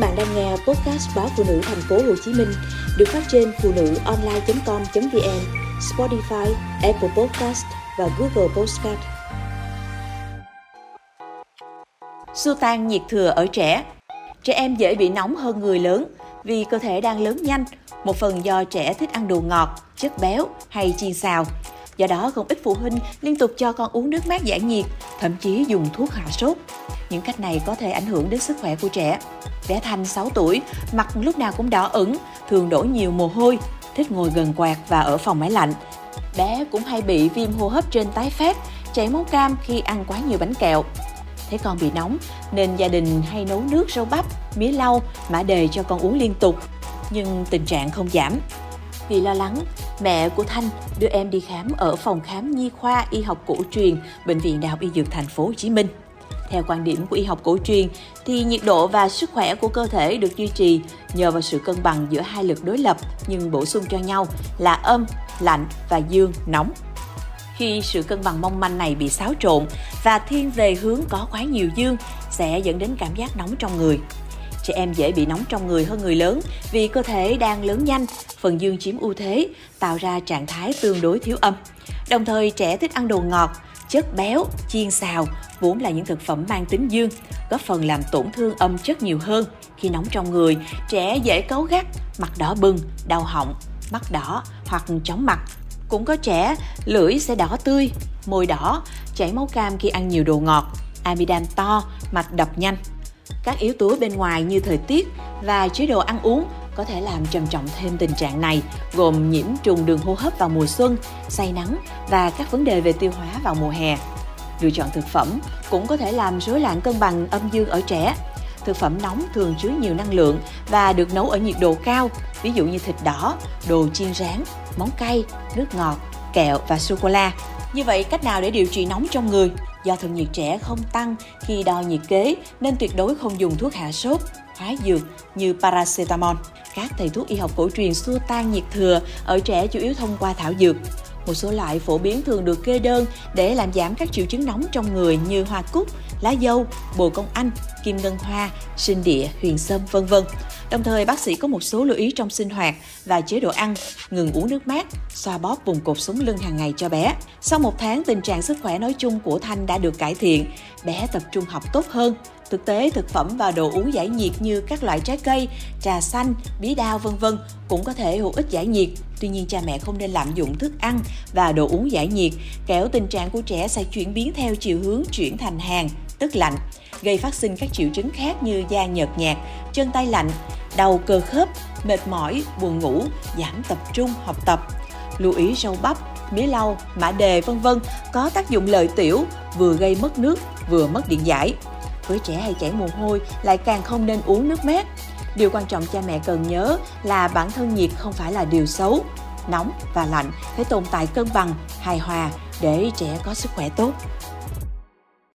bạn đang nghe podcast báo phụ nữ thành phố Hồ Chí Minh được phát trên phụ nữ online.com.vn, Spotify, Apple Podcast và Google Podcast. Xua tan nhiệt thừa ở trẻ. Trẻ em dễ bị nóng hơn người lớn vì cơ thể đang lớn nhanh, một phần do trẻ thích ăn đồ ngọt, chất béo hay chiên xào. Do đó, không ít phụ huynh liên tục cho con uống nước mát giải nhiệt, thậm chí dùng thuốc hạ sốt. Những cách này có thể ảnh hưởng đến sức khỏe của trẻ. Bé Thanh 6 tuổi, mặt lúc nào cũng đỏ ửng, thường đổ nhiều mồ hôi, thích ngồi gần quạt và ở phòng máy lạnh. Bé cũng hay bị viêm hô hấp trên tái phát, chảy máu cam khi ăn quá nhiều bánh kẹo. Thấy con bị nóng nên gia đình hay nấu nước rau bắp, mía lau, mã đề cho con uống liên tục. Nhưng tình trạng không giảm. Vì lo lắng, mẹ của Thanh đưa em đi khám ở phòng khám nhi khoa y học cổ truyền Bệnh viện Đại học Y Dược Thành phố Hồ Chí Minh. Theo quan điểm của y học cổ truyền thì nhiệt độ và sức khỏe của cơ thể được duy trì nhờ vào sự cân bằng giữa hai lực đối lập nhưng bổ sung cho nhau là âm, lạnh và dương, nóng. Khi sự cân bằng mong manh này bị xáo trộn và thiên về hướng có quá nhiều dương sẽ dẫn đến cảm giác nóng trong người. Trẻ em dễ bị nóng trong người hơn người lớn vì cơ thể đang lớn nhanh, phần dương chiếm ưu thế, tạo ra trạng thái tương đối thiếu âm. Đồng thời trẻ thích ăn đồ ngọt, chất béo, chiên xào vốn là những thực phẩm mang tính dương, góp phần làm tổn thương âm chất nhiều hơn. Khi nóng trong người, trẻ dễ cấu gắt, mặt đỏ bừng, đau họng, mắt đỏ hoặc chóng mặt. Cũng có trẻ lưỡi sẽ đỏ tươi, môi đỏ, chảy máu cam khi ăn nhiều đồ ngọt, amidan to, mạch đập nhanh. Các yếu tố bên ngoài như thời tiết và chế độ ăn uống có thể làm trầm trọng thêm tình trạng này, gồm nhiễm trùng đường hô hấp vào mùa xuân, say nắng và các vấn đề về tiêu hóa vào mùa hè. Lựa chọn thực phẩm cũng có thể làm rối loạn cân bằng âm dương ở trẻ. Thực phẩm nóng thường chứa nhiều năng lượng và được nấu ở nhiệt độ cao, ví dụ như thịt đỏ, đồ chiên rán, món cay, nước ngọt, kẹo và sô cô la. Như vậy, cách nào để điều trị nóng trong người? Do thân nhiệt trẻ không tăng khi đo nhiệt kế nên tuyệt đối không dùng thuốc hạ sốt, hóa dược như paracetamol. Các thầy thuốc y học cổ truyền xua tan nhiệt thừa ở trẻ chủ yếu thông qua thảo dược. Một số loại phổ biến thường được kê đơn để làm giảm các triệu chứng nóng trong người như hoa cúc, lá dâu, bồ công anh, kim ngân hoa, sinh địa, huyền sâm, vân vân. Đồng thời, bác sĩ có một số lưu ý trong sinh hoạt và chế độ ăn, ngừng uống nước mát, xoa bóp vùng cột sống lưng hàng ngày cho bé. Sau một tháng, tình trạng sức khỏe nói chung của Thanh đã được cải thiện, bé tập trung học tốt hơn, Thực tế, thực phẩm và đồ uống giải nhiệt như các loại trái cây, trà xanh, bí đao vân vân cũng có thể hữu ích giải nhiệt. Tuy nhiên cha mẹ không nên lạm dụng thức ăn và đồ uống giải nhiệt, kéo tình trạng của trẻ sẽ chuyển biến theo chiều hướng chuyển thành hàng, tức lạnh, gây phát sinh các triệu chứng khác như da nhợt nhạt, chân tay lạnh, đau cơ khớp, mệt mỏi, buồn ngủ, giảm tập trung học tập. Lưu ý rau bắp, mía lau, mã đề vân vân có tác dụng lợi tiểu, vừa gây mất nước, vừa mất điện giải với trẻ hay chảy mồ hôi lại càng không nên uống nước mát. Điều quan trọng cha mẹ cần nhớ là bản thân nhiệt không phải là điều xấu. Nóng và lạnh phải tồn tại cân bằng, hài hòa để trẻ có sức khỏe tốt.